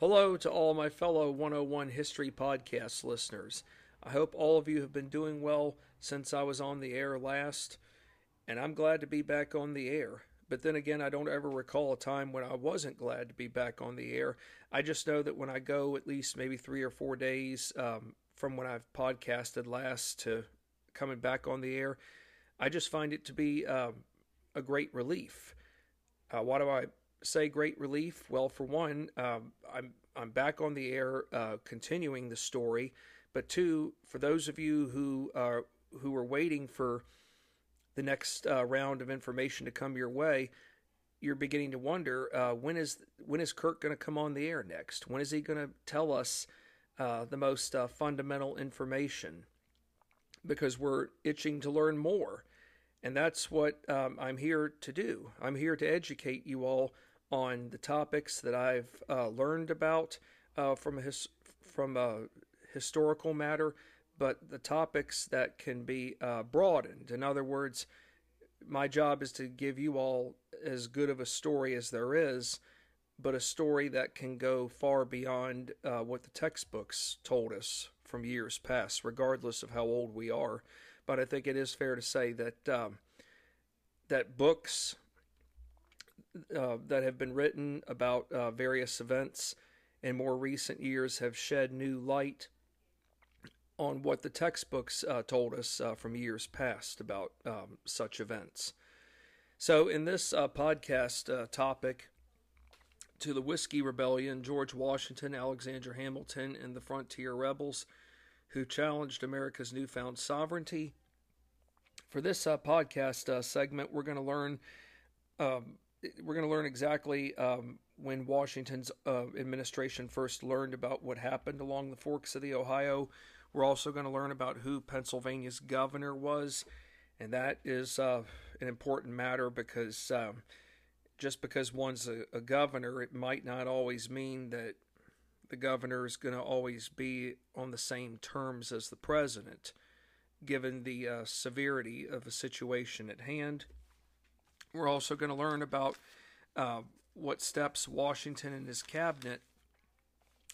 Hello to all my fellow 101 History Podcast listeners. I hope all of you have been doing well since I was on the air last, and I'm glad to be back on the air. But then again, I don't ever recall a time when I wasn't glad to be back on the air. I just know that when I go at least maybe three or four days um, from when I've podcasted last to coming back on the air, I just find it to be um, a great relief. Uh, why do I say great relief? Well, for one, um, I'm I'm back on the air, uh, continuing the story. But two, for those of you who are who are waiting for the next uh, round of information to come your way, you're beginning to wonder uh, when is when is Kirk going to come on the air next? When is he going to tell us uh, the most uh, fundamental information? Because we're itching to learn more, and that's what um, I'm here to do. I'm here to educate you all on the topics that I've uh, learned about uh, from a his, from a historical matter but the topics that can be uh, broadened. In other words, my job is to give you all as good of a story as there is, but a story that can go far beyond uh, what the textbooks told us from years past, regardless of how old we are. But I think it is fair to say that um, that books uh, that have been written about uh, various events in more recent years have shed new light on what the textbooks uh, told us uh, from years past about um, such events. So, in this uh, podcast uh, topic, to the Whiskey Rebellion, George Washington, Alexander Hamilton, and the Frontier Rebels who challenged America's newfound sovereignty. For this podcast segment, we're going to learn. Um, we're going to learn exactly um, when Washington's administration first learned about what happened along the forks of the Ohio, we're also going to learn about who Pennsylvania's governor was, and that is uh, an important matter because um, just because one's a, a, governor, it might not always mean that the governor is going to always be on the same terms as the president, given the uh, severity of the situation at hand. We're also going to learn about uh, what steps Washington and his cabinet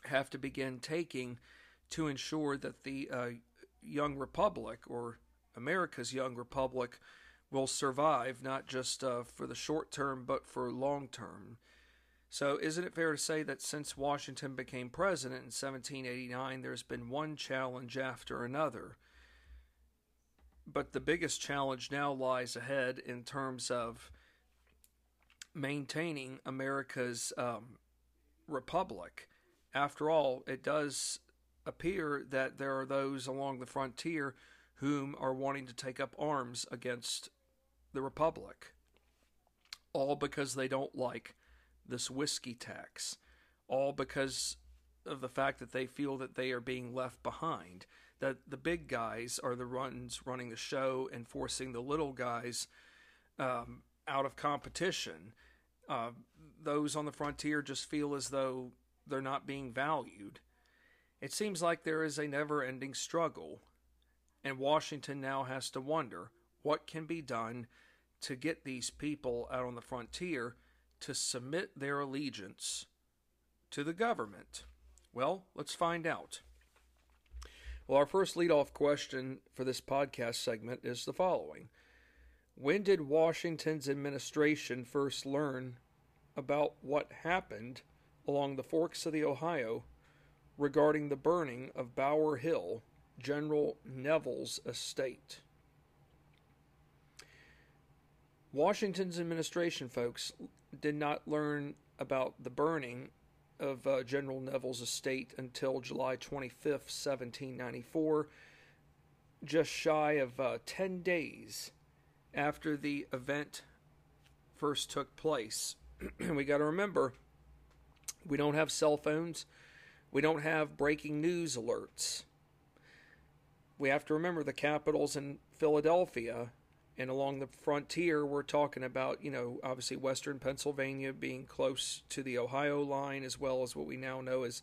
have to begin taking to ensure that the uh, young republic or America's young republic will survive not just uh, for the short term but for long term. So, isn't it fair to say that since Washington became president in 1789, there's been one challenge after another? But the biggest challenge now lies ahead in terms of maintaining America's um, republic. After all, it does appear that there are those along the frontier whom are wanting to take up arms against the Republic. All because they don't like this whiskey tax. All because of the fact that they feel that they are being left behind. That the big guys are the ones running the show and forcing the little guys um, out of competition. Uh, those on the frontier just feel as though they're not being valued. It seems like there is a never ending struggle, and Washington now has to wonder what can be done to get these people out on the frontier to submit their allegiance to the government. Well, let's find out. Well, our first lead-off question for this podcast segment is the following When did Washington's administration first learn about what happened along the forks of the Ohio regarding the burning of Bower Hill, General Neville's estate. Washington's administration, folks, did not learn about the burning of uh, General Neville's estate until July 25th, 1794, just shy of uh, 10 days after the event first took place. And we got to remember, we don't have cell phones we don't have breaking news alerts. We have to remember the capital's in Philadelphia, and along the frontier, we're talking about, you know, obviously Western Pennsylvania being close to the Ohio line, as well as what we now know as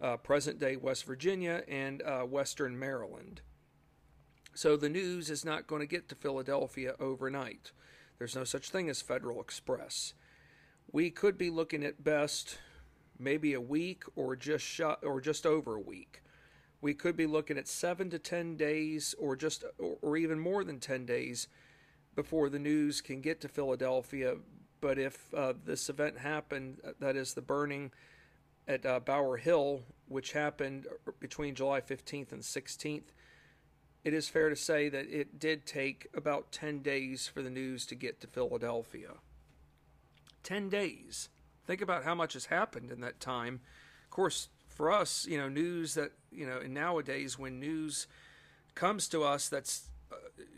uh, present day West Virginia and uh, Western Maryland. So the news is not going to get to Philadelphia overnight. There's no such thing as Federal Express. We could be looking at best maybe a week or just shot, or just over a week. We could be looking at seven to ten days, or just or, or even more than ten days, before the news can get to Philadelphia. But if uh, this event happened, uh, that is the burning at uh, Bower Hill, which happened between July 15th and 16th, it is fair to say that it did take about 10 days for the news to get to Philadelphia. 10 days. Think about how much has happened in that time. Of course, for us, you know, news that, you know, nowadays when news comes to us that's,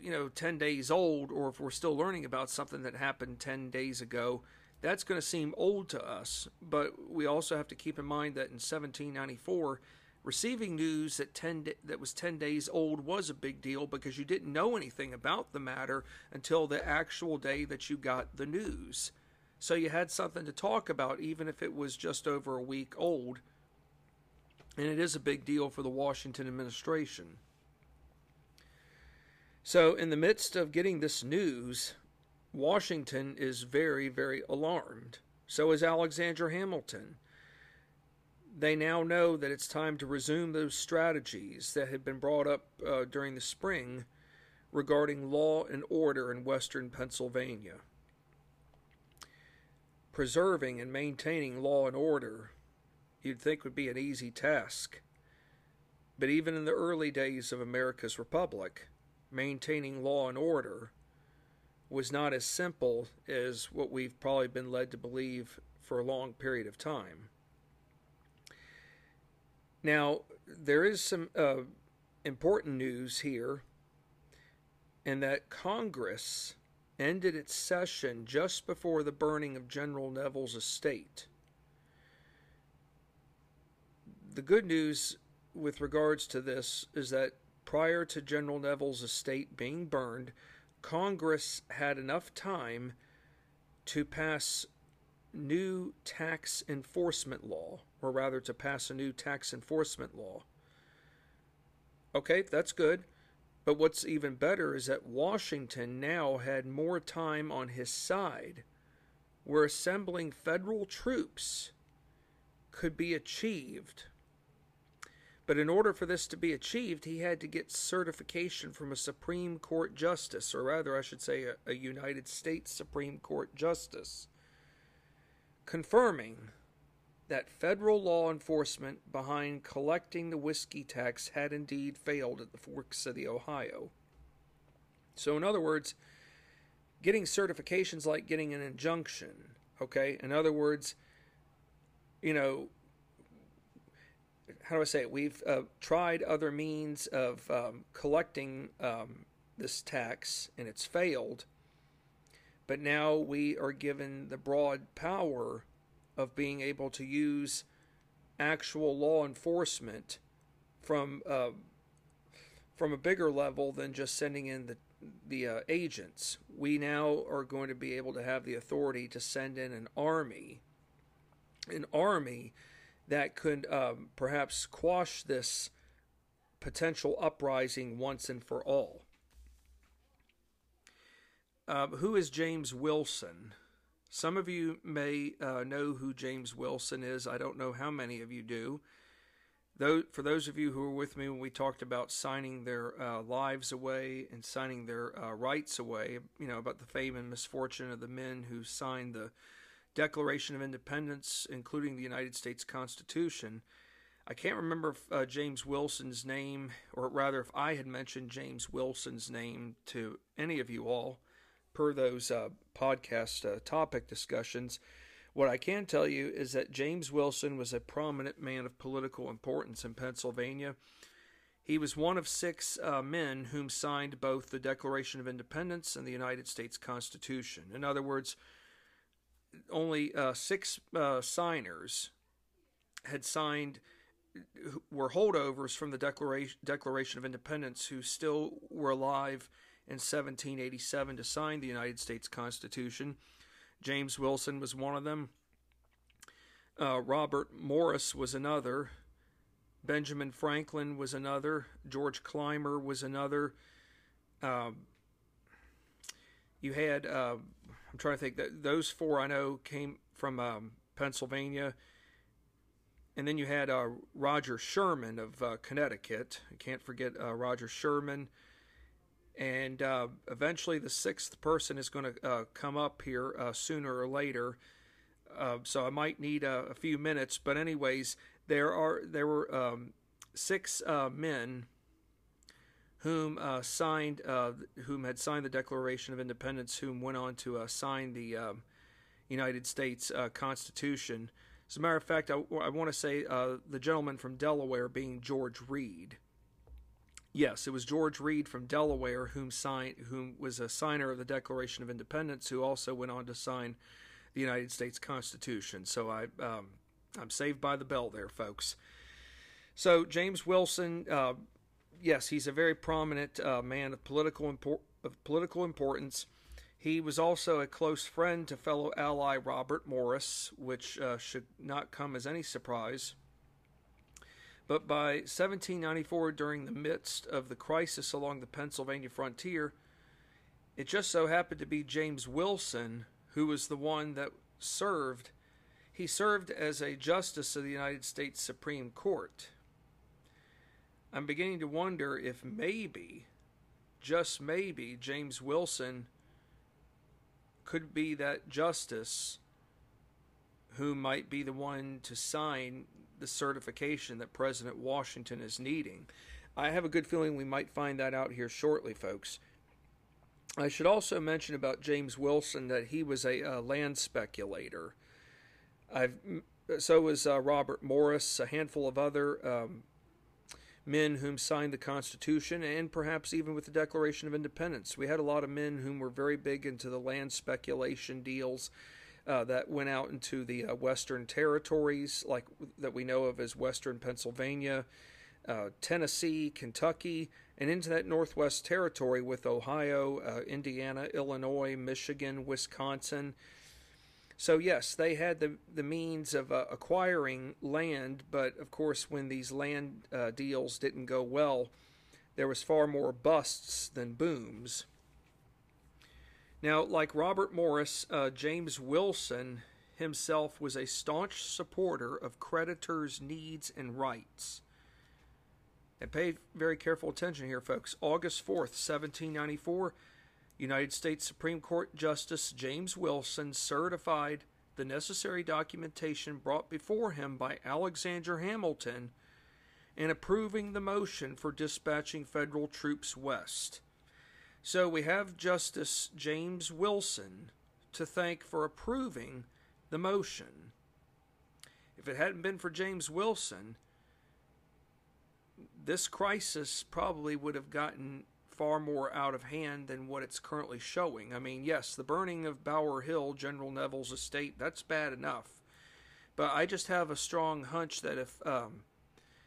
you know, 10 days old, or if we're still learning about something that happened 10 days ago, that's going to seem old to us. But we also have to keep in mind that in 1794, receiving news that 10 that was 10 days old was a big deal because you didn't know anything about the matter until the actual day that you got the news. So you had something to talk about even if it was just over a week old. And it is a big deal for the Washington administration. So in the midst of getting this news, Washington is very very alarmed. So is Alexander Hamilton they now know that it's time to resume those strategies that had been brought up uh, during the spring regarding law and order in western Pennsylvania. Preserving and maintaining law and order you'd think would be an easy task. But even in the early days of America's Republic, maintaining law and order was not as simple as what we've probably been led to believe for a long period of time. Now, there is some uh, important news here in that Congress ended its session just before the burning of General Neville's estate. The good news with regards to this is that prior to General Neville's estate being burned, Congress had enough time to pass new tax enforcement law, or rather to pass a new tax enforcement law. Okay, that's good. But what's even better is that Washington now had more time on his side, where assembling federal troops could be achieved. But in order for this to be achieved, he had to get certification from a Supreme Court justice, or rather, I should say, a, a United States Supreme Court justice confirming that federal law enforcement behind collecting the whiskey tax had indeed failed at the Forks of the Ohio. So, in other words, getting certifications like getting an injunction, okay? In other words, you know, how do I say it? We've uh, tried other means of um, collecting um, this tax and it's failed. But now we are given the broad power of being able to use actual law enforcement from uh, from a bigger level than just sending in the the uh, agents. We now are going to be able to have the authority to send in an army, an army that could um, perhaps quash this potential uprising once and for all. Uh, who is James Wilson? Some of you may uh, know who James Wilson is. I don't know how many of you do. Though, for those of you who were with me when we talked about signing their uh, lives away and signing their uh, rights away, you know, about the fame and misfortune of the men who signed the Declaration of Independence, including the United States Constitution. I can't remember if uh, James Wilson's name, or rather, if I had mentioned James Wilson's name to any of you all per those uh, podcast uh, topic discussions. What I can tell you is that James Wilson was a prominent man of political importance in Pennsylvania. He was one of six uh, men whom signed both the Declaration of Independence and the United States Constitution. In other words, only uh, six uh, signers had signed were holdovers from the Declaration Declaration of Independence who still were alive in 1787 to sign the United States Constitution. James Wilson was one of them. Uh, Robert Morris was another. Benjamin Franklin was another. George Clymer was another. Um, you had, uh, I'm trying to think, that those four I know came from um, Pennsylvania. and then you had uh, Roger Sherman of uh, Connecticut. I can't forget uh, Roger Sherman. And uh, eventually, the sixth person is going to uh, come up here uh, sooner or later. so I might need a, a, few minutes. But anyways, there are there were um, six men whom signed whom had signed the Declaration of Independence, whom went on to sign the um, United States Constitution. As a matter of fact, I, I want to say uh, the gentleman from Delaware being George Read. Yes, it was George Read from Delaware whom signed, whom was a signer of the Declaration of Independence, who also went on to sign the United States Constitution. So I, um, I'm saved by the bell there, folks. So James Wilson, uh, yes, he's a very prominent uh, man of political impor- of political importance. He was also a close friend to fellow ally Robert Morris, which uh, should not come as any surprise. But by 1794, during the midst of the crisis along the Pennsylvania frontier, it just so happened to be James Wilson who was the one that served. He served as a justice of the United States Supreme Court. I'm beginning to wonder if maybe, just maybe, James Wilson could be that justice who might be the one to sign the certification that President Washington is needing. I have a good feeling we might find that out here shortly, folks. I should also mention about James Wilson that he was a, a land speculator. I've so was uh, Robert Morris, a handful of other um, men whom signed the Constitution, and perhaps even with the Declaration of Independence. We had a lot of men whom were very big into the land speculation deals uh, that went out into the uh, Western territories, like that we know of as Western Pennsylvania, uh, Tennessee, Kentucky, and into that Northwest territory with Ohio, uh, Indiana, Illinois, Michigan, Wisconsin so, yes, they had the, the means of uh, acquiring land, but of course, when these land uh, deals didn't go well, there was far more busts than booms. Now, like Robert Morris, uh, James Wilson himself was a staunch supporter of creditors' needs and rights. And pay very careful attention here, folks. August 4th, 1794 United States Supreme Court Justice James Wilson certified the necessary documentation brought before him by Alexander Hamilton and approving the motion for dispatching federal troops west. So we have Justice James Wilson to thank for approving the motion. If it hadn't been for James Wilson, this crisis probably would have gotten far more out of hand than what it's currently showing. I mean, yes, the burning of Bower Hill, General Neville's estate, that's bad enough. But I just have a strong hunch that if um,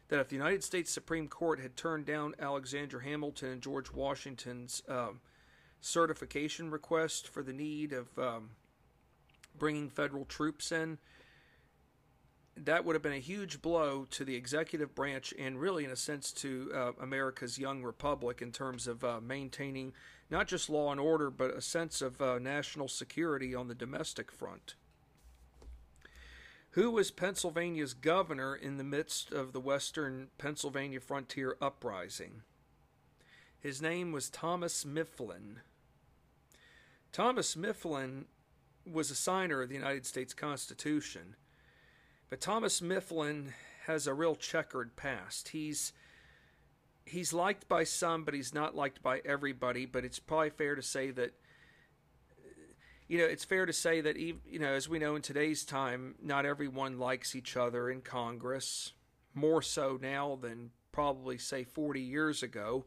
that if the United States Supreme Court had turned down Alexander Hamilton and George Washington's um, certification request for the need of um, bringing federal troops in, that would have been a huge blow to the executive branch and really, in a sense, to uh, America's young republic in terms of uh, maintaining not just law and order, but a sense of uh, national security on the domestic front. Who was Pennsylvania's governor in the midst of the western Pennsylvania frontier uprising? His name was Thomas Mifflin. Thomas Mifflin was a signer of the United States Constitution. But Thomas Mifflin has a real checkered past. He's he's liked by some, but he's not liked by everybody. But it's probably fair to say that you know it's fair to say that even, you know as we know in today's time, not everyone likes each other in Congress. More so now than probably say 40 years ago.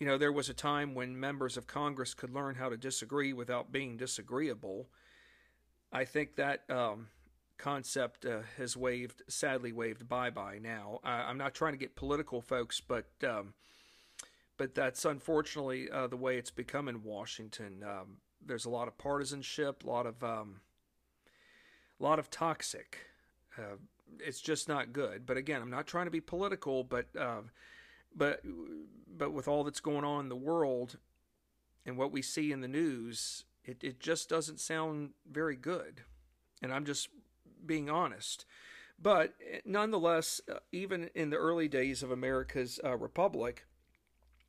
You know, there was a time when members of Congress could learn how to disagree without being disagreeable. I think that um, concept uh, has waved, sadly waved bye bye now. I'm not trying to get political, folks, but um, but that's unfortunately uh, the way it's become in Washington. Um, there's a lot of partisanship, a lot of um, a lot of toxic. Uh, it's just not good. But again, I'm not trying to be political, but uh, but but with all that's going on in the world and what we see in the news, it, it just doesn't sound very good. And I'm just being honest. But nonetheless, uh, even in the early days of America's uh, republic,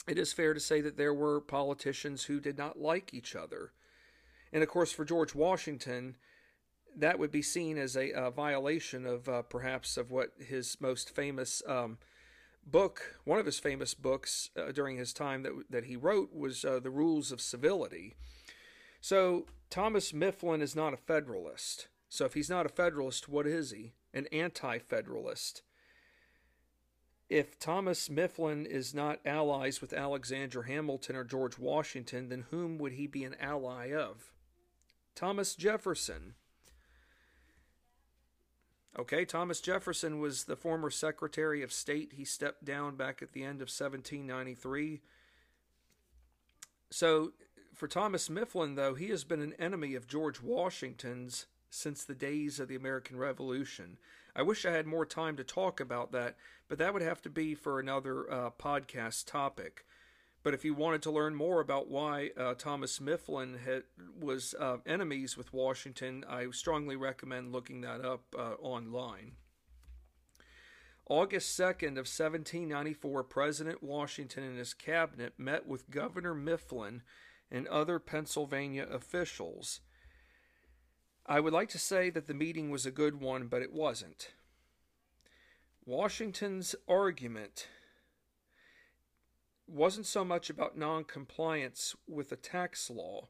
it is fair to say that there were politicians who did not like each other. And of course, for George Washington, that would be seen as a, a violation of uh, perhaps of what his most famous um, book, one of his famous books uh, during his time that that he wrote was uh, the Rules of Civility. So Thomas Mifflin is not a Federalist. So if he's not a Federalist, what is he? An anti-Federalist. If Thomas Mifflin is not allies with Alexander Hamilton or George Washington, then whom would he be an ally of? Thomas Jefferson. Okay, Thomas Jefferson was the former Secretary of State. He stepped down back at the end of 1793. So, for Thomas Mifflin, though, he has been an enemy of George Washington's since the days of the American Revolution. I wish I had more time to talk about that, but that would have to be for another uh, podcast topic. But if you wanted to learn more about why uh, Thomas Mifflin had, was uh, enemies with Washington, I strongly recommend looking that up uh, online. August 2nd of 1794, President Washington and his cabinet met with Governor Mifflin and other Pennsylvania officials. I would like to say that the meeting was a good one, but it wasn't. Washington's argument wasn't so much about noncompliance with the tax law.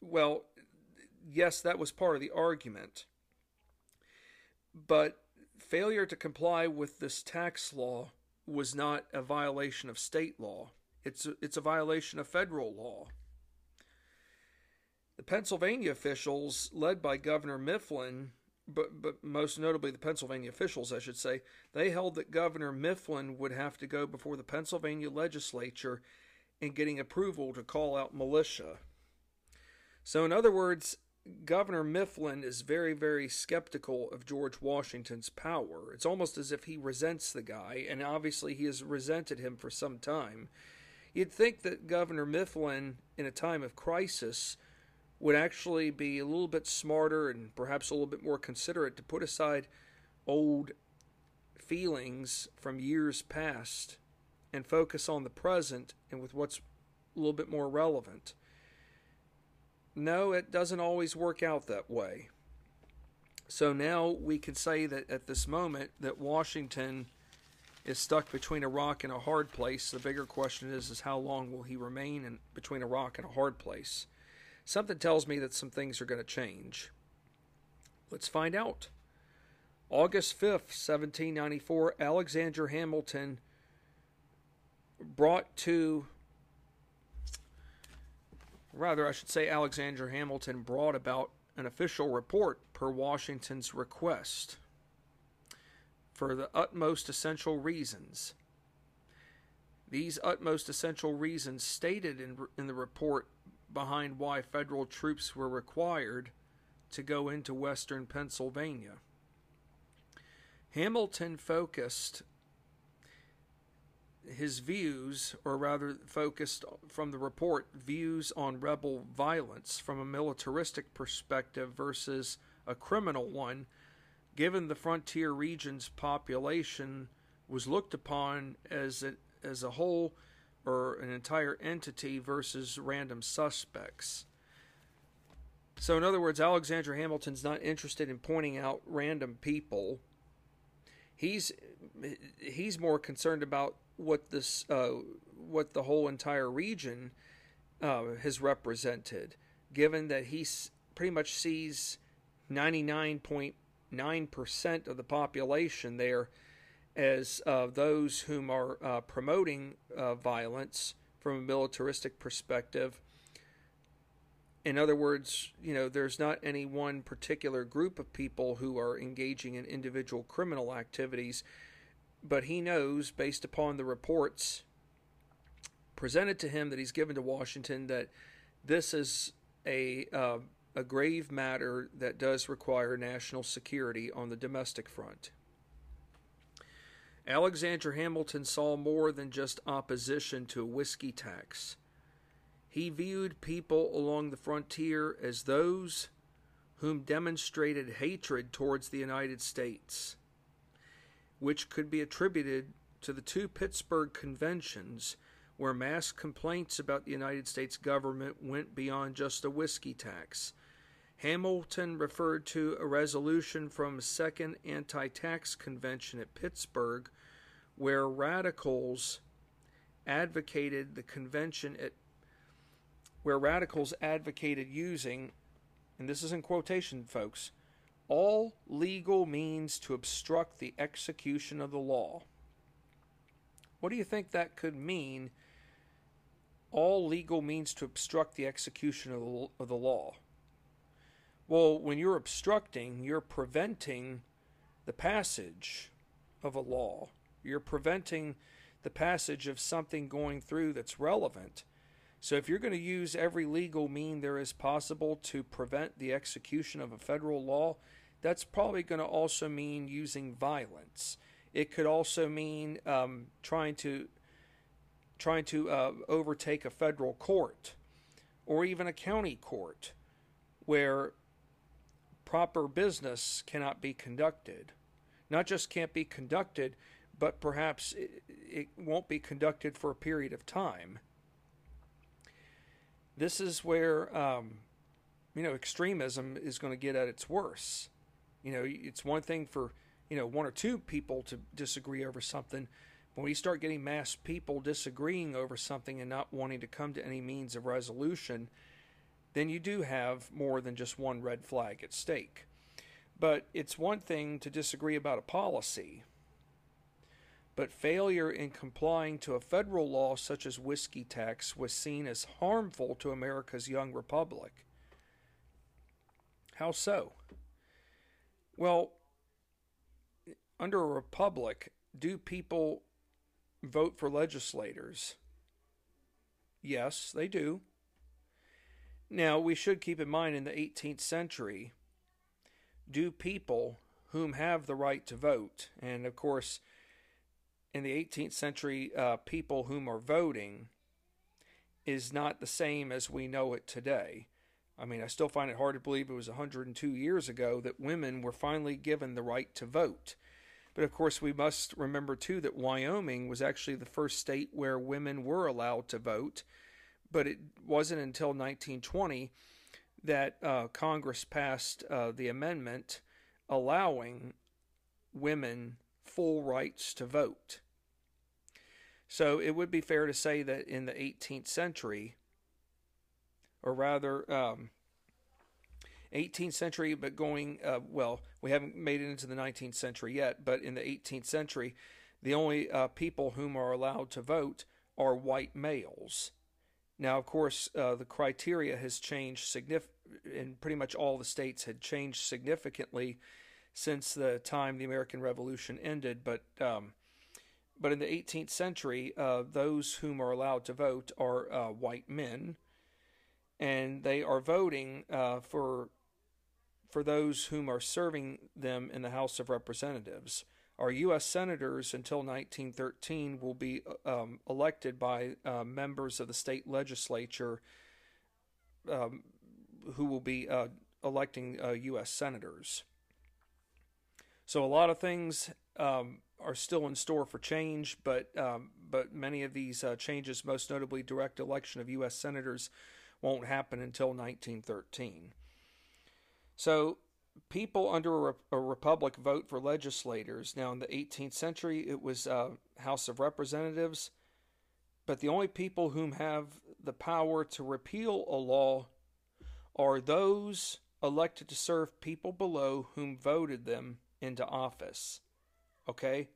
Well, yes, that was part of the argument. But failure to comply with this tax law was not a violation of state law. It's a, it's a violation of federal law. The Pennsylvania officials, led by Governor Mifflin, but, but most notably the Pennsylvania officials, I should say, they held that Governor Mifflin would have to go before the Pennsylvania legislature in getting approval to call out militia. So, in other words, Governor Mifflin is very, very skeptical of George Washington's power. It's almost as if he resents the guy, and obviously he has resented him for some time. You'd think that Governor Mifflin, in a time of crisis, would actually be a little bit smarter and perhaps a little bit more considerate to put aside old feelings from years past and focus on the present and with what's a little bit more relevant. No, it doesn't always work out that way. So now we can say that at this moment that Washington is stuck between a rock and a hard place. The bigger question is is how long will he remain in between a rock and a hard place? Something tells me that some things are going to change. Let's find out. August 5th, 1794, Alexander Hamilton brought to, rather, I should say, Alexander Hamilton brought about an official report per Washington's request for the utmost essential reasons. These utmost essential reasons stated in, in the report behind why federal troops were required to go into western Pennsylvania. Hamilton focused his views, or rather focused from the report, views on rebel violence from a militaristic perspective versus a criminal one, given the frontier region's population was looked upon as a, as a whole or an entire entity versus random suspects. So, in other words, Alexander Hamilton's not interested in pointing out random people. He's he's more concerned about what this uh, what the whole entire region uh, has represented, given that he pretty much sees ninety nine point nine percent of the population there as uh, those whom are uh, promoting uh, violence from a militaristic perspective. In other words, you know, there's not any one particular group of people who are engaging in individual criminal activities, but he knows, based upon the reports presented to him that he's given to Washington, that this is a uh, a grave matter that does require national security on the domestic front. Alexander Hamilton saw more than just opposition to a whiskey tax. He viewed people along the frontier as those whom demonstrated hatred towards the United States, which could be attributed to the two Pittsburgh conventions where mass complaints about the United States government went beyond just a whiskey tax. Hamilton referred to a resolution from a second anti tax convention at Pittsburgh where radicals advocated the convention at where radicals advocated using and this is in quotation folks all legal means to obstruct the execution of the law. What do you think that could mean? All legal means to obstruct the execution of the, of the law well when you're obstructing you're preventing the passage of a law you're preventing the passage of something going through that's relevant. So, if you're going to use every legal mean there is possible to prevent the execution of a federal law, that's probably going to also mean using violence. It could also mean um, trying to trying to uh, overtake a federal court or even a county court where proper business cannot be conducted. Not just can't be conducted, but perhaps it, it won't be conducted for a period of time. This is where, um, you know, extremism is going to get at its worst. You know, it's one thing for, you know, one or two people to disagree over something. But when we start getting mass people disagreeing over something and not wanting to come to any means of resolution, then you do have more than just one red flag at stake. But it's one thing to disagree about a policy, but failure in complying to a federal law such as whiskey tax was seen as harmful to America's young republic. How so? Well, under a republic, do people vote for legislators? Yes, they do. Now, we should keep in mind in the 18th century, do people whom have the right to vote, and of course, in the 18th century uh, people whom are voting is not the same as we know it today. I mean, I still find it hard to believe it was 102 years ago that women were finally given the right to vote. But of course, we must remember too that Wyoming was actually the first state where women were allowed to vote. But it wasn't until 1920 that uh, Congress passed uh, the amendment allowing women full rights to vote. So it would be fair to say that in the 18th century, or rather, um, 18th century, but going, uh, well, we haven't made it into the 19th century yet, but in the 18th century, the only uh, people whom are allowed to vote are white males. Now, of course, uh, the criteria has changed significantly, and pretty much all the states had changed significantly since the time the American Revolution ended, but um, but in the 18th century, uh, those whom are allowed to vote are uh, white men, and they are voting uh, for for those whom are serving them in the House of Representatives. Our U.S. senators until 1913 will be um, elected by uh, members of the state legislature um, who will be uh, electing U.S. Uh, senators. So a lot of things um, are still in store for change, but um, but many of these uh, changes, most notably direct election of U.S. senators, won't happen until 1913. So people under a, a, republic vote for legislators. Now, in the 18th century, it was uh, House of Representatives, but the only people whom have the power to repeal a law are those elected to serve people below whom voted them into office. Okay?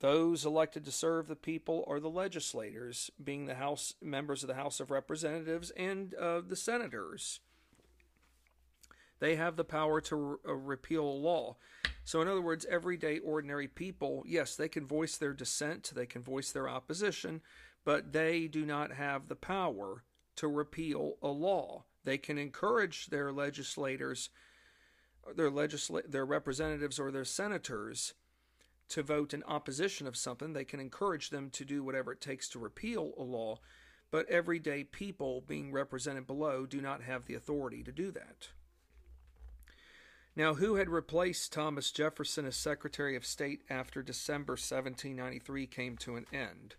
Those elected to serve the people are the legislators, being the House members of the House of Representatives and uh, the senators. They have the power to re- uh, repeal a law. So, in other words, everyday ordinary people, yes, they can voice their dissent, they can voice their opposition, but they do not have the power to repeal a law. They can encourage their legislators, their legisla- their representatives, or their senators to vote in opposition of something. They can encourage them to do whatever it takes to repeal a law, but everyday people being represented below do not have the authority to do that. Now, who had replaced Thomas Jefferson as Secretary of State after December 1793 came to an end?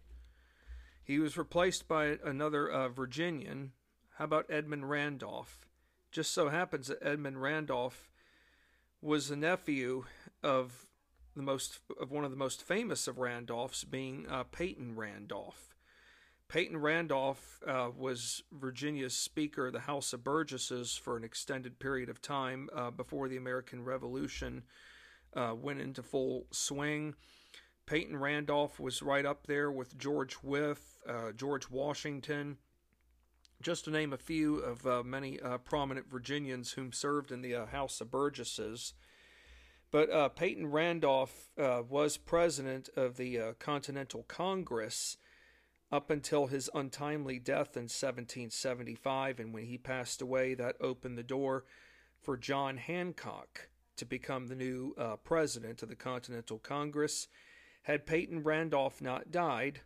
He was replaced by another uh, Virginian. How about Edmund Randolph? Just so happens that Edmund Randolph was the nephew of the most of one of the most famous of Randolphs, being uh, Peyton Randolph. Peyton Randolph uh, was Virginia's Speaker of the House of Burgesses for an extended period of time uh, before the American Revolution uh, went into full swing. Peyton Randolph was right up there with George Wythe, uh, George Washington, just to name a few of uh, many uh, prominent Virginians whom served in the House of Burgesses. But Peyton Randolph was president of the Continental Congress up until his untimely death in 1775. And when he passed away, that opened the door for John Hancock to become the new uh, president of the Continental Congress. Had Peyton Randolph not died,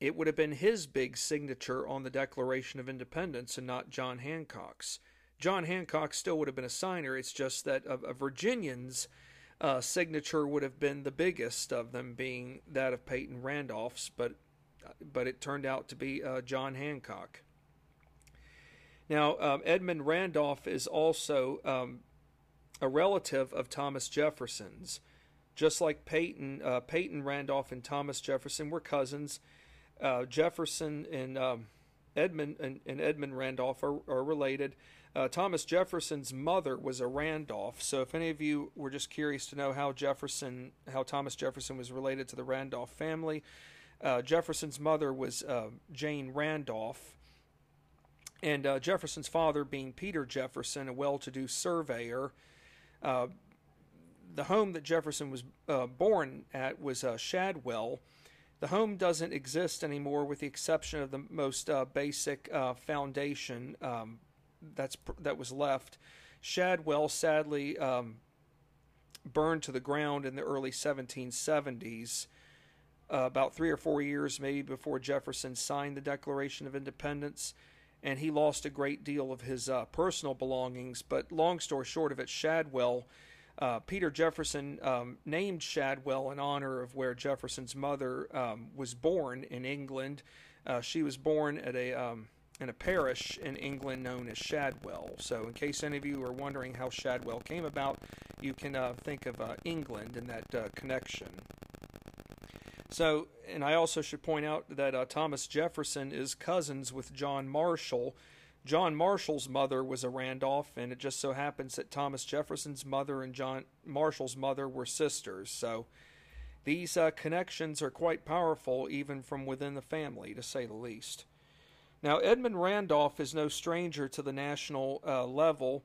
it would have been his big signature on the Declaration of Independence and not John Hancock's. John Hancock still would have been a signer. It's just that a, a Virginian's uh, signature would have been the biggest of them, being that of Peyton Randolph's. But but it turned out to be uh, John Hancock. Now, um, Edmund Randolph is also um, a relative of Thomas Jefferson's. Just like Peyton, uh, Peyton Randolph and Thomas Jefferson were cousins. Uh, Jefferson and um, Edmund and, and, Edmund Randolph are, are related. Uh, Thomas Jefferson's mother was a Randolph. So, if any of you were just curious to know how Jefferson, how Thomas Jefferson was related to the Randolph family, uh, Jefferson's mother was uh, Jane Randolph, and uh, Jefferson's father being Peter Jefferson, a well to do surveyor. Uh, the home that Jefferson was uh, born at was uh, Shadwell. The home doesn't exist anymore, with the exception of the most basic foundation um, that's that was left. Shadwell sadly um, burned to the ground in the early 1770s uh, about three or four years maybe before Jefferson signed the Declaration of Independence, and he lost a great deal of his uh, personal belongings. But long story short of it, Shadwell, uh, Peter Jefferson um, named Shadwell in honor of where Jefferson's mother um, was born in England. Uh, she was born at a um, in a parish in England known as Shadwell. So, in case any of you are wondering how Shadwell came about, you can uh, think of uh, England in that connection. So, and I also should point out that uh, Thomas Jefferson is cousins with John Marshall. John Marshall's mother was a Randolph, and it just so happens that Thomas Jefferson's mother and John Marshall's mother were sisters. So, these uh, connections are quite powerful, even from within the family, to say the least. Now, Edmund Randolph is no stranger to the national uh, level.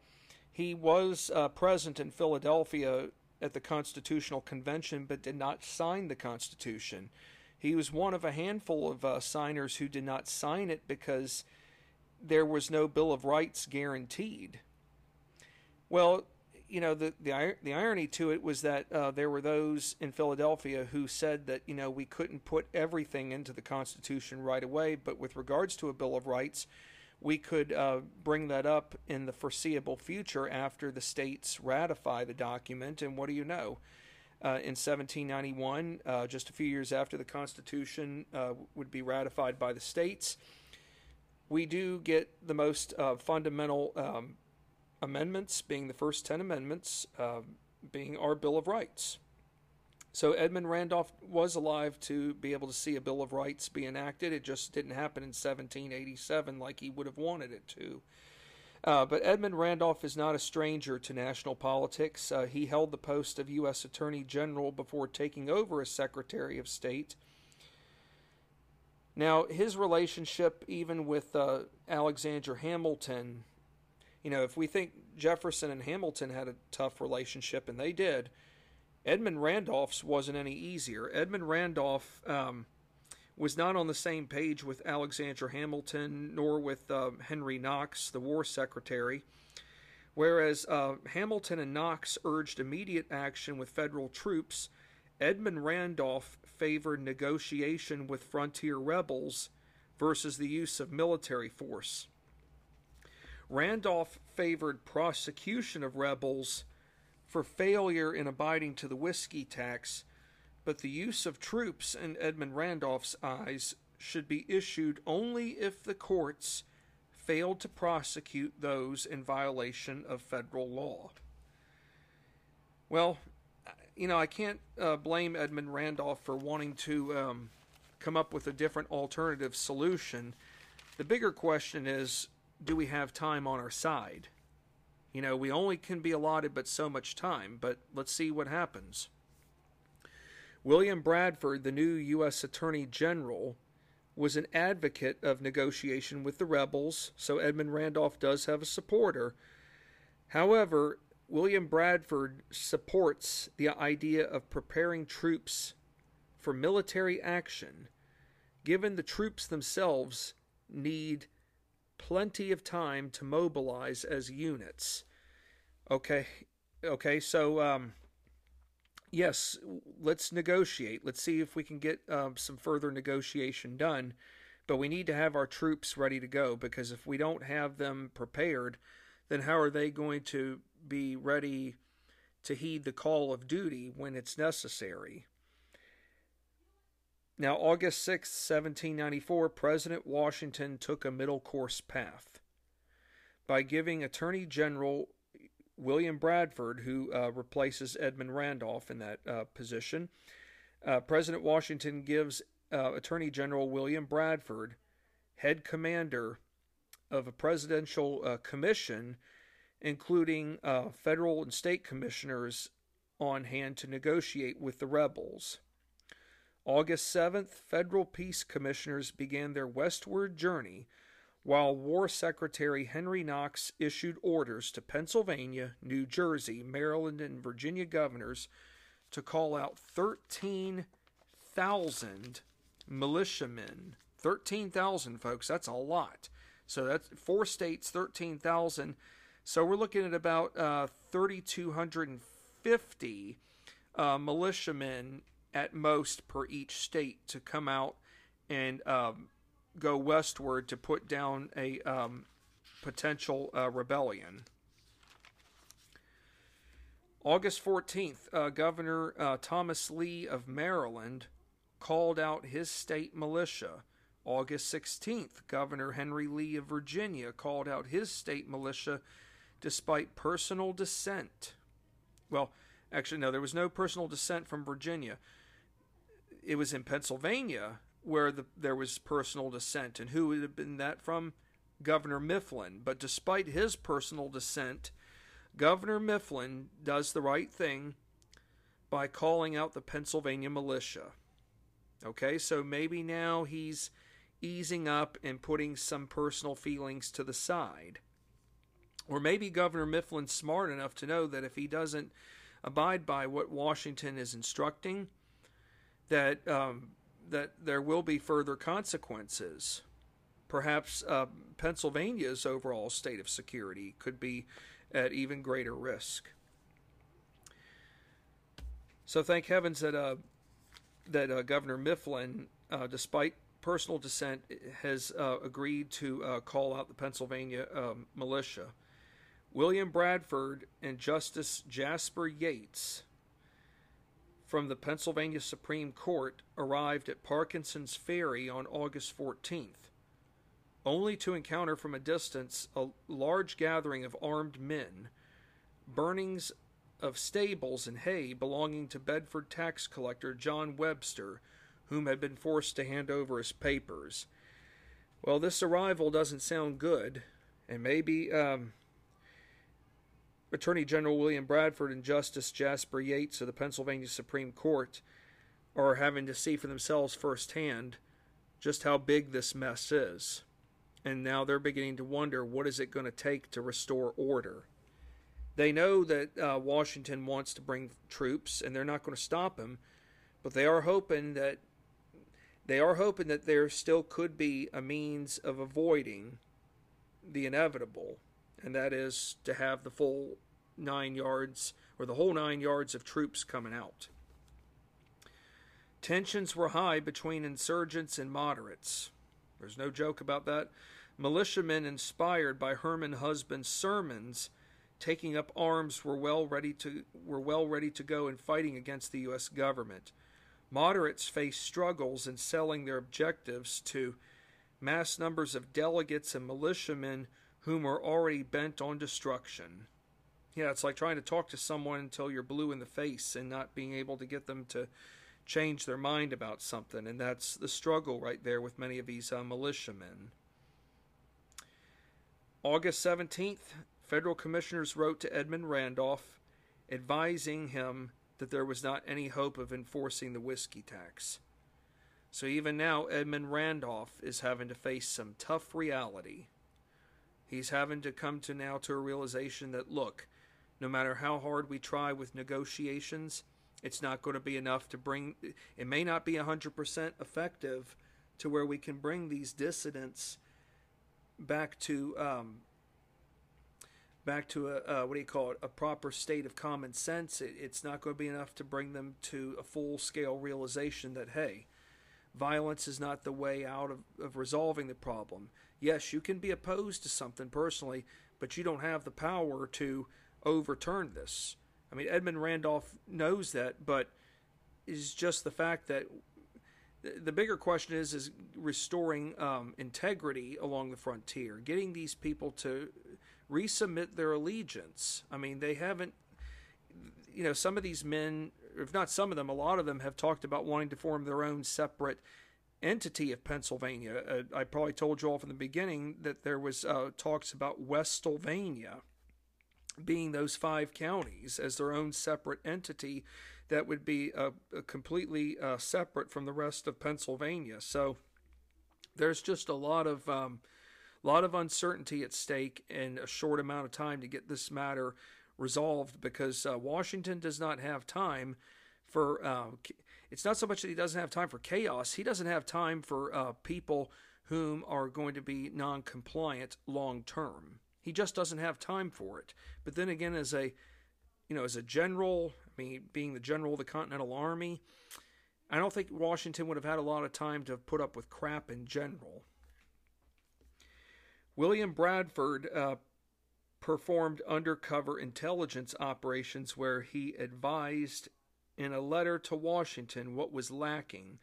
He was uh, present in Philadelphia at the Constitutional Convention but did not sign the Constitution. He was one of a handful of uh, signers who did not sign it because there was no Bill of Rights guaranteed. Well, you know the the the irony to it was that uh, there were those in Philadelphia who said that you know we couldn't put everything into the Constitution right away, but with regards to a Bill of Rights, we could uh, bring that up in the foreseeable future after the states ratify the document. And what do you know? Uh, in 1791, uh, just a few years after the Constitution uh, would be ratified by the states, we do get the most uh, fundamental um, amendments, being the first 10 amendments, uh, being our Bill of Rights. So Edmund Randolph was alive to be able to see a Bill of Rights be enacted. It just didn't happen in 1787 like he would have wanted it to. Uh, but Edmund Randolph is not a stranger to national politics. Uh, he held the post of U.S. Attorney General before taking over as Secretary of State. Now, his relationship, even with uh, Alexander Hamilton, you know, if we think Jefferson and Hamilton had a tough relationship, and they did, Edmund Randolph's wasn't any easier. Edmund Randolph um, was not on the same page with Alexander Hamilton nor with uh, Henry Knox, the War Secretary. Whereas uh, Hamilton and Knox urged immediate action with federal troops, Edmund Randolph favored negotiation with frontier rebels versus the use of military force. Randolph favored prosecution of rebels for failure in abiding to the whiskey tax, but the use of troops in Edmund Randolph's eyes should be issued only if the courts failed to prosecute those in violation of federal law. Well, you know, I can't uh, blame Edmund Randolph for wanting to um, come up with a different alternative solution. The bigger question is do we have time on our side? You know, we only can be allotted but so much time, but let's see what happens. William Bradford, the new U.S. Attorney General, was an advocate of negotiation with the rebels, so Edmund Randolph does have a supporter. However, William Bradford supports the idea of preparing troops for military action, given the troops themselves need plenty of time to mobilize as units. Okay, okay, so um, yes, let's negotiate. Let's see if we can get um, some further negotiation done. But we need to have our troops ready to go because if we don't have them prepared, then how are they going to be ready to heed the call of duty when it's necessary. Now, August 6, 1794, President Washington took a middle course path by giving Attorney General William Bradford, who uh, replaces Edmund Randolph in that uh, position, uh, President Washington gives uh, Attorney General William Bradford, head commander of a presidential uh, commission including uh, federal and state commissioners on hand to negotiate with the rebels. August 7th, federal peace commissioners began their westward journey, while War Secretary Henry Knox issued orders to Pennsylvania, New Jersey, Maryland, and Virginia governors to call out 13,000 militiamen. 13,000, folks, that's a lot. So that's four states, 13,000 so we're looking at about uh, 3,250 uh, militiamen at most per each state to come out and um, go westward to put down a um, potential uh, rebellion. August 14th, uh, Governor uh, Thomas Lee of Maryland called out his state militia. August 16th, Governor Henry Lee of Virginia called out his state militia despite personal dissent. Well, actually, no, there was no personal dissent from Virginia. It was in Pennsylvania where the, there was personal dissent. And who would have been that from? Governor Mifflin. But despite his personal dissent, Governor Mifflin does the right thing by calling out the Pennsylvania militia. Okay, so maybe now he's easing up and putting some personal feelings to the side. Or maybe Governor Mifflin's smart enough to know that if he doesn't abide by what Washington is instructing, that um, that there will be further consequences. Perhaps uh, Pennsylvania's overall state of security could be at even greater risk. So thank heavens that uh, that uh, Governor Mifflin, uh, despite personal dissent, has uh, agreed to uh, call out the Pennsylvania um, militia. William Bradford and Justice Jasper Yates from the Pennsylvania Supreme Court arrived at Parkinson's Ferry on August 14th, only to encounter from a distance a large gathering of armed men, burnings of stables and hay belonging to Bedford tax collector John Webster, whom had been forced to hand over his papers. Well, this arrival doesn't sound good, and maybe um, Attorney General William Bradford and Justice Jasper Yates of the Pennsylvania Supreme Court are having to see for themselves firsthand just how big this mess is. And now they're beginning to wonder what is it going to take to restore order. They know that uh, Washington wants to bring troops, and they're not going to stop him, but they are hoping that they are hoping that there still could be a means of avoiding the inevitable and that is to have the full nine yards or the whole nine yards of troops coming out. Tensions were high between insurgents and moderates. There's no joke about that. Militiamen inspired by Herman Husband's sermons taking up arms were well ready to were well ready to go in fighting against the US government. Moderates faced struggles in selling their objectives to mass numbers of delegates and militiamen whom are already bent on destruction. Yeah, it's like trying to talk to someone until you're blue in the face and not being able to get them to change their mind about something. And that's the struggle right there with many of these uh, militiamen. August 17th, federal commissioners wrote to Edmund Randolph advising him that there was not any hope of enforcing the whiskey tax. So even now, Edmund Randolph is having to face some tough reality. He's having to come to now to a realization that look, no matter how hard we try with negotiations, it's not going to be enough to bring it may not be 100% effective to where we can bring these dissidents back to um, back to a uh, what do you call it a proper state of common sense. It, it's not going to be enough to bring them to a full scale realization that hey violence is not the way out of, of resolving the problem yes you can be opposed to something personally but you don't have the power to overturn this i mean edmund randolph knows that but is just the fact that the bigger question is is restoring um, integrity along the frontier, getting these people to resubmit their allegiance. I mean, they haven't. You know, some of these men, if not some of them, a lot of them have talked about wanting to form their own separate entity of Pennsylvania. Uh, I probably told you all from the beginning that there was uh, talks about Westsylvania being those five counties as their own separate entity that would be uh, completely uh, separate from the rest of Pennsylvania. So there's just a lot of um, lot of uncertainty at stake in a short amount of time to get this matter resolved because uh, Washington does not have time for. Uh, it's not so much that he doesn't have time for chaos; he doesn't have time for uh, people whom are going to be non-compliant long term. He just doesn't have time for it. But then again, as a you know, as a general, I mean, being the general of the Continental Army, I don't think Washington would have had a lot of time to put up with crap in general. William Bradford uh, performed undercover intelligence operations where he advised in a letter to Washington what was lacking,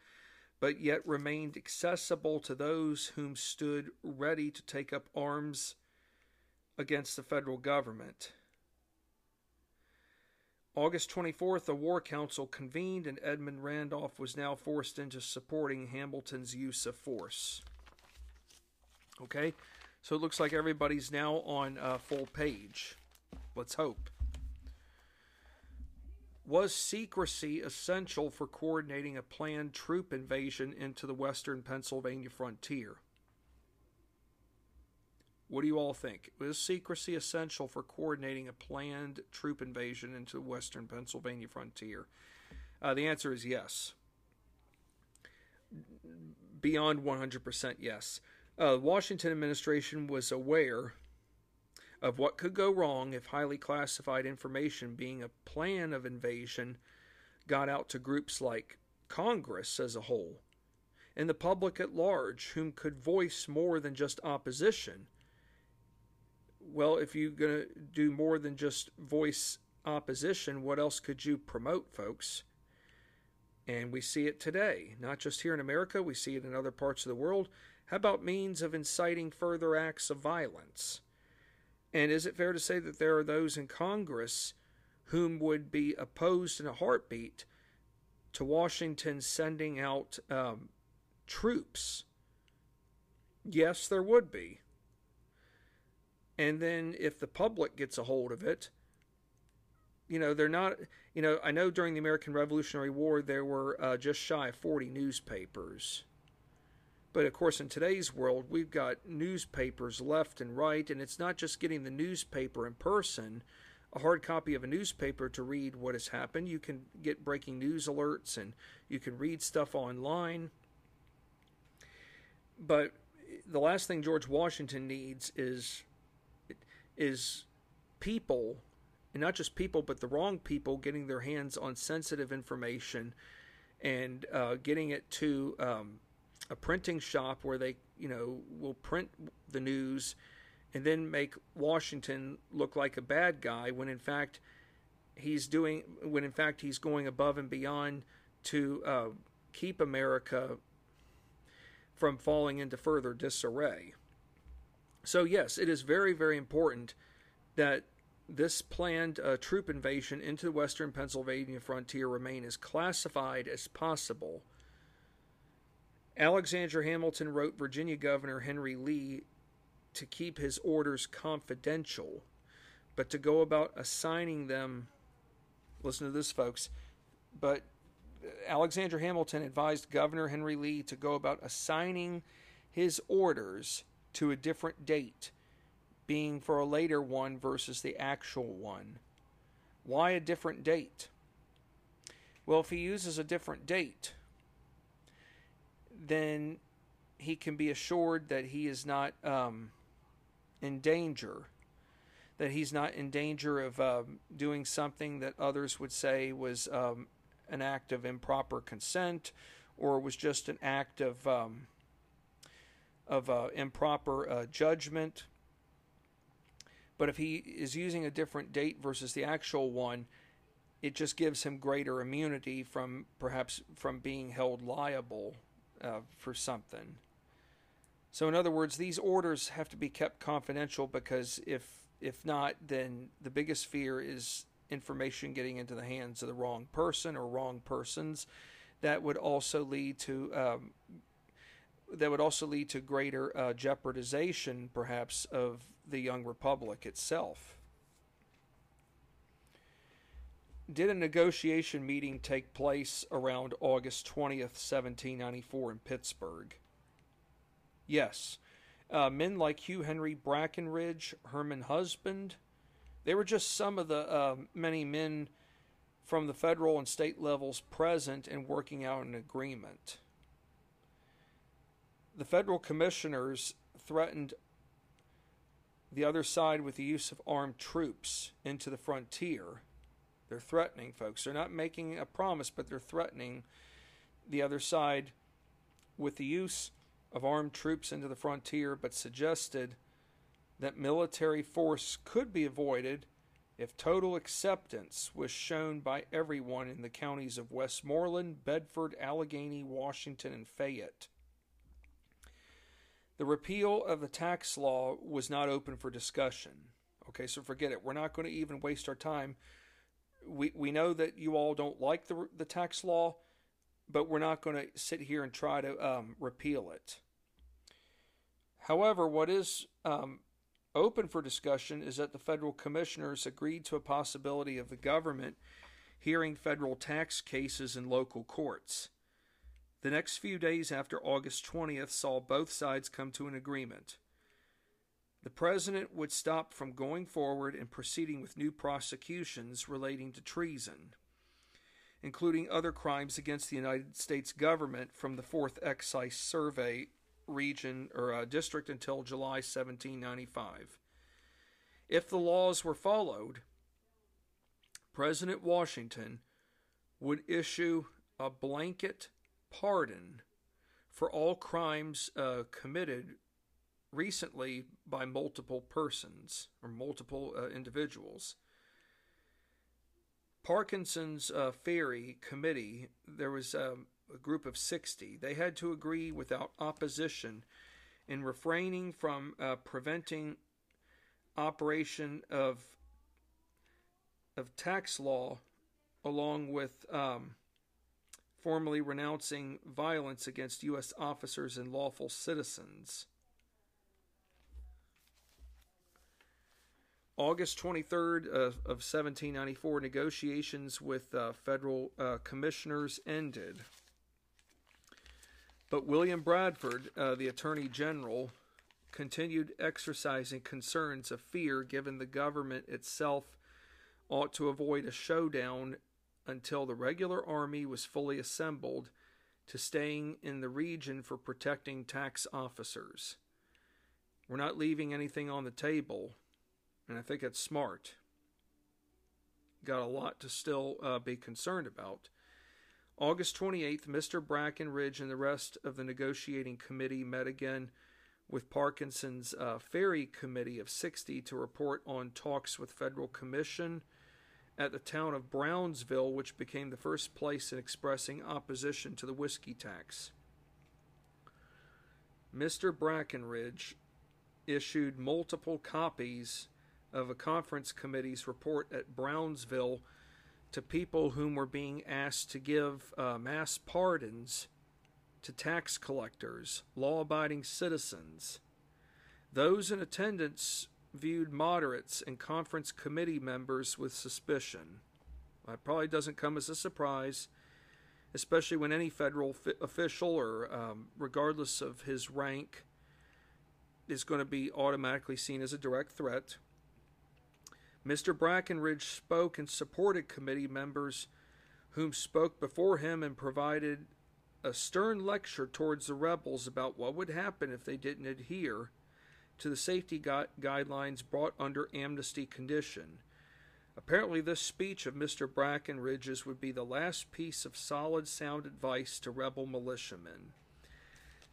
but yet remained accessible to those whom stood ready to take up arms against the federal government. August 24th, a war council convened, and Edmund Randolph was now forced into supporting Hamilton's use of force. Okay, so it looks like everybody's now on a full page. Let's hope. Was secrecy essential for coordinating a planned troop invasion into the western Pennsylvania frontier? What do you all think? Was secrecy essential for coordinating a planned troop invasion into the western Pennsylvania frontier? Uh, the answer is yes. Beyond 100% yes. Uh, Washington administration was aware of what could go wrong if highly classified information being a plan of invasion got out to groups like Congress as a whole and the public at large, whom could voice more than just opposition well, if you're going to do more than just voice opposition, what else could you promote, folks? And we see it today, not just here in America, we see it in other parts of the world. How about means of inciting further acts of violence? And is it fair to say that there are those in Congress whom would be opposed in a heartbeat to Washington sending out um, troops? Yes, there would be. And then if the public gets a hold of it, you know, they're not, you know, I know during the American Revolutionary War there were uh, just shy of 40 newspapers. But of course, in today's world, we've got newspapers left and right, and it's not just getting the newspaper in person, a hard copy of a newspaper to read what has happened. You can get breaking news alerts and you can read stuff online. But the last thing George Washington needs is is people, and not just people, but the wrong people getting their hands on sensitive information and uh, getting it to um, a printing shop where they you know, will print the news and then make Washington look like a bad guy when in fact he's doing when in fact he's going above and beyond to uh, keep America from falling into further disarray. So yes, it is very very important that this planned uh, troop invasion into the western Pennsylvania frontier remain as classified as possible. Alexander Hamilton wrote Virginia Governor Henry Lee to keep his orders confidential, but to go about assigning them. Listen to this, folks. But Alexander Hamilton advised Governor Henry Lee to go about assigning his orders to a different date, being for a later one versus the actual one. Why a different date? Well, if he uses a different date, then he can be assured that he is not um, in danger, that he's not in danger of um, doing something that others would say was um, an act of improper consent or was just an act of um, of uh, improper uh, judgment. But if he is using a different date versus the actual one, it just gives him greater immunity from perhaps from being held liable uh, for something. So, in other words, these orders have to be kept confidential because if if not, then the biggest fear is information getting into the hands of the wrong person or wrong persons. That would also lead to um, that would also lead to greater uh, jeopardization, perhaps, of the young republic itself. Did a negotiation meeting take place around August 20th, 1794, in Pittsburgh? Yes. Uh, men like Hugh Henry Brackenridge, Herman Husband, they were just some of the uh, many men from the federal and state levels present and working out an agreement. The federal commissioners threatened the other side with the use of armed troops into the frontier. They're threatening folks. They're not making a promise, but they're threatening the other side with the use of armed troops into the frontier, but suggested that military force could be avoided if total acceptance was shown by everyone in the counties of Westmoreland, Bedford, Allegheny, Washington, and Fayette. The repeal of the tax law was not open for discussion. Okay, so forget it. We're not going to even waste our time. We, we know that you all don't like the, the tax law, but we're not going to sit here and try to um, repeal it. However, what is um, open for discussion is that the federal commissioners agreed to a possibility of the government hearing federal tax cases in local courts. The next few days after August 20th saw both sides come to an agreement. The president would stop from going forward and proceeding with new prosecutions relating to treason, including other crimes against the United States government from the Fourth Excise Survey region or uh, district until July 1795. If the laws were followed, President Washington would issue a blanket pardon for all crimes uh, committed recently by multiple persons or multiple uh, individuals. Parkinson's uh, Ferry Committee, there was um, a group of 60. They had to agree without opposition in refraining from uh, preventing operation of of tax law along with um, formally renouncing violence against U.S. officers and lawful citizens. August 23rd of, of 1794, negotiations with uh, federal uh, commissioners ended. But William Bradford, uh, the Attorney General, continued exercising concerns of fear given the government itself ought to avoid a showdown until the regular army was fully assembled to staying in the region for protecting tax officers. We're not leaving anything on the table, and I think it's smart. Got a lot to still uh, be concerned about. August 28th, Mr. Brackenridge and the rest of the negotiating committee met again with Parkinson's uh, Ferry Committee of 60 to report on talks with Federal Commission at the town of Brownsville, which became the first place in expressing opposition to the whiskey tax. Mr. Brackenridge issued multiple copies of a conference committee's report at Brownsville to people whom were being asked to give uh, mass pardons to tax collectors, law abiding citizens. Those in attendance viewed moderates and conference committee members with suspicion. That probably doesn't come as a surprise, especially when any federal fi- official, or um, regardless of his rank, is going to be automatically seen as a direct threat. Mr. Brackenridge spoke and supported committee members whom spoke before him and provided a stern lecture towards the rebels about what would happen if they didn't adhere to the safety gu- guidelines brought under amnesty condition. Apparently, this speech of Mr. Brackenridge's would be the last piece of solid, sound advice to rebel militiamen.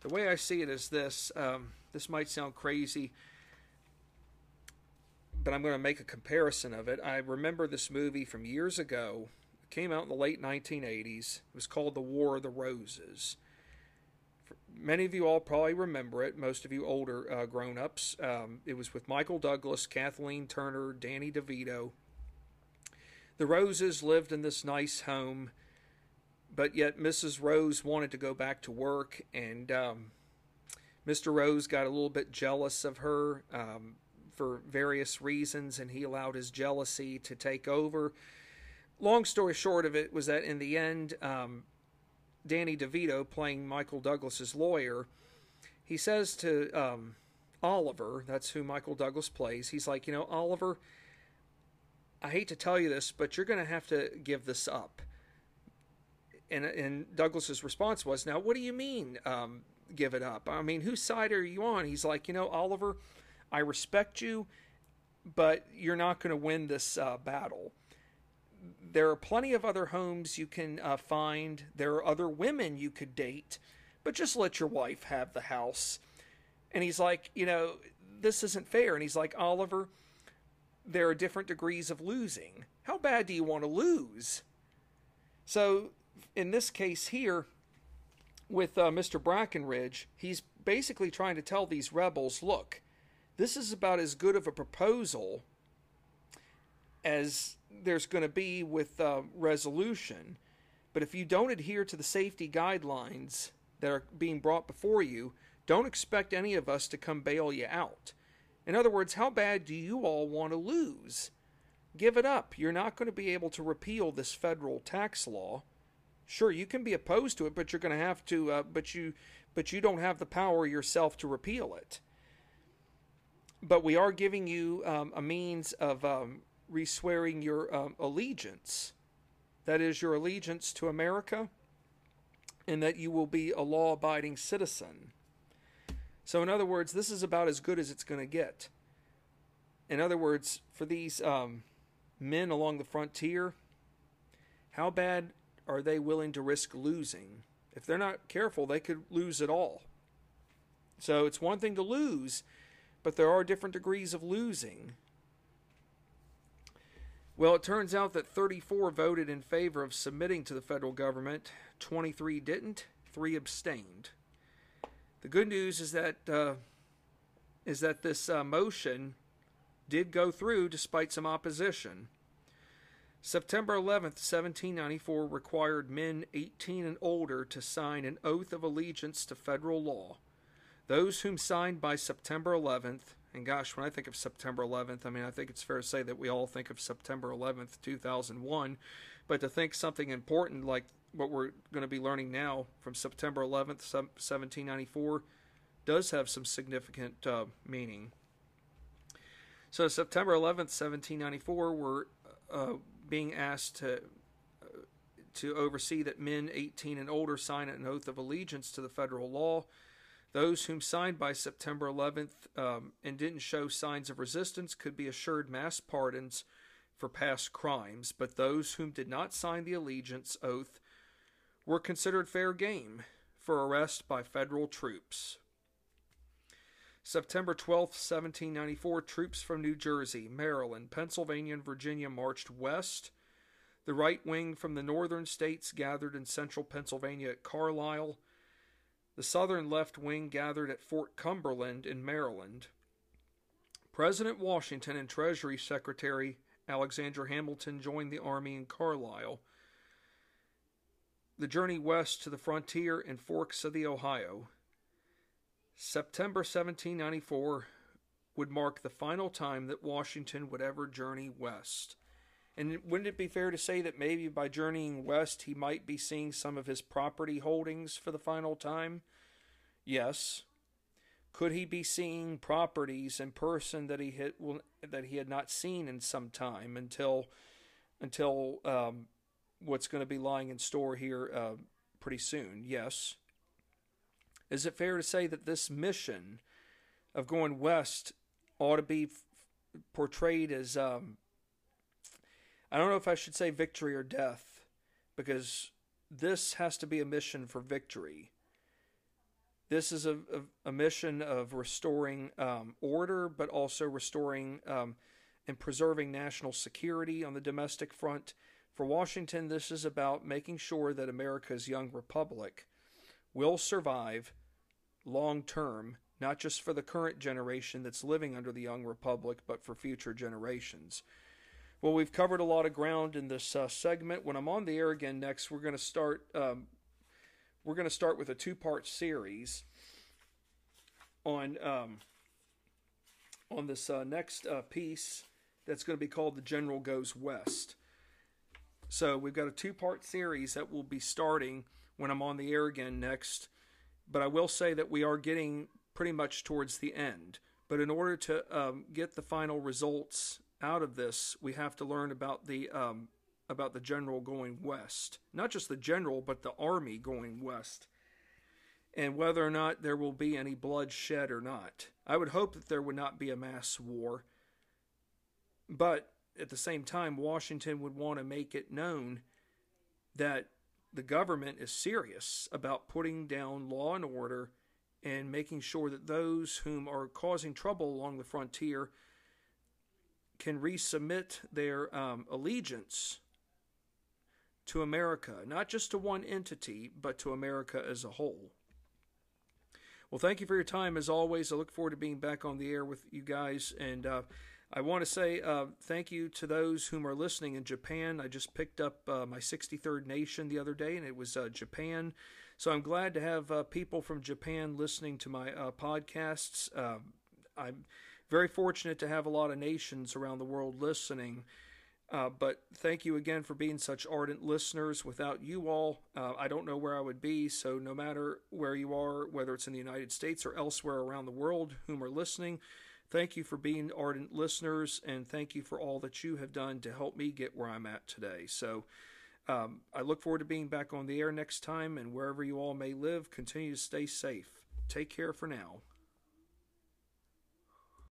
The way I see it is this um, this might sound crazy, but I'm going to make a comparison of it. I remember this movie from years ago. It came out in the late 1980s. It was called The War of the Roses many of you all probably remember it. Most of you older uh, grown ups. Um, it was with Michael Douglas, Kathleen Turner, Danny DeVito. The Roses lived in this nice home, but yet Mrs. Rose wanted to go back to work, and um, Mr. Rose got a little bit jealous of her um, for various reasons, and he allowed his jealousy to take over. Long story short of it was that in the end, um, Danny DeVito playing Michael Douglas's lawyer, he says to um, Oliver, that's who Michael Douglas plays, he's like, you know, Oliver, I hate to tell you this, but you're going to have to give this up. And, and Douglas's response was, now, what do you mean, um, give it up? I mean, whose side are you on? He's like, you know, Oliver, I respect you, but you're not going to win this uh, battle there are plenty of other homes you can uh, find. There are other women you could date, but just let your wife have the house. And he's like, you know, this isn't fair. And he's like, Oliver, there are different degrees of losing. How bad do you want to lose? So, in this case here, with uh, Mr. Brackenridge, he's basically trying to tell these rebels look, this is about as good of a proposal as there's going to be with uh, resolution. But if you don't adhere to the safety guidelines that are being brought before you, don't expect any of us to come bail you out. In other words, how bad do you all want to lose? Give it up. You're not going to be able to repeal this federal tax law. Sure, you can be opposed to it, but you're going to have to. Uh, but you, but you don't have the power yourself to repeal it. But we are giving you um, a means of um, reswearing your um, allegiance. That is, your allegiance to America, and that you will be a law abiding citizen. So, in other words, this is about as good as it's going to get. In other words, for these um, men along the frontier, how bad are they willing to risk losing? If they're not careful, they could lose it all. So, it's one thing to lose, but there are different degrees of losing. Well, it turns out that 34 voted in favor of submitting to the federal government, 23 didn't, 3 abstained. The good news is that uh, is that this uh, motion did go through despite some opposition. September 11th, 1794 required men 18 and older to sign an oath of allegiance to federal law. Those whom signed by September 11th and gosh, when I think of September 11th, I mean, I think it's fair to say that we all think of September 11th, 2001. But to think something important like what we're going to be learning now from September 11th, 1794, does have some significant uh, meaning. So, September 11th, 1794, we're uh, being asked to uh, to oversee that men 18 and older sign an oath of allegiance to the federal law those whom signed by September 11th um, and didn't show signs of resistance could be assured mass pardons for past crimes, but those whom did not sign the allegiance oath were considered fair game for arrest by federal troops. September 12, 1794, troops from New Jersey, Maryland, Pennsylvania, and Virginia marched west. The right wing from the northern states gathered in central Pennsylvania at Carlisle. The southern left wing gathered at Fort Cumberland in Maryland. President Washington and Treasury Secretary Alexander Hamilton joined the army in Carlisle. The journey west to the frontier and forks of the Ohio. September 1794 would mark the final time that Washington would ever journey west. And wouldn't it be fair to say that maybe by journeying west he might be seeing some of his property holdings for the final time? Yes. Could he be seeing properties in person that he had well, that he had not seen in some time until until um, what's going to be lying in store here uh, pretty soon? Yes. Is it fair to say that this mission of going west ought to be portrayed as um, I don't know if I should say victory or death because this has to be a mission for victory. This is a, a, a mission of restoring um, order, but also restoring um, and preserving national security on the domestic front. For Washington, this is about making sure that America's young republic will survive long term, not just for the current generation that's living under the young republic, but for future generations. Well, we've covered a lot of ground in this uh, segment. When I'm on the air again next, we're going to start um, we're going to start with a two part series on um, on this uh, next uh, piece that's going to be called The General Goes West. So we've got a two part series that will be starting when I'm on the air again next. But I will say that we are getting pretty much towards the end. But in order to um, get the final results out of this, we have to learn about the um, about the general going west. Not just the general, but the army going west. And whether or not there will be any bloodshed or not. I would hope that there would not be a mass war. But at the same time, Washington would want to make it known that the government is serious about putting down law and order and making sure that those whom are causing trouble along the frontier can resubmit their um, allegiance to America, not just to one entity, but to America as a whole. Well, thank you for your time as always. I look forward to being back on the air with you guys. And uh, I want to say uh, thank you to those whom are listening in Japan. I just picked up uh, my 63rd nation the other day, and it was uh, Japan. So I'm glad to have uh, people from Japan listening to my uh, podcasts. I'm very fortunate to have a lot of nations around the world listening. Uh, but thank you again for being such ardent listeners. Without you all, uh, I don't know where I would be. So, no matter where you are, whether it's in the United States or elsewhere around the world, whom are listening, thank you for being ardent listeners and thank you for all that you have done to help me get where I'm at today. So, um, I look forward to being back on the air next time, and wherever you all may live, continue to stay safe. Take care for now.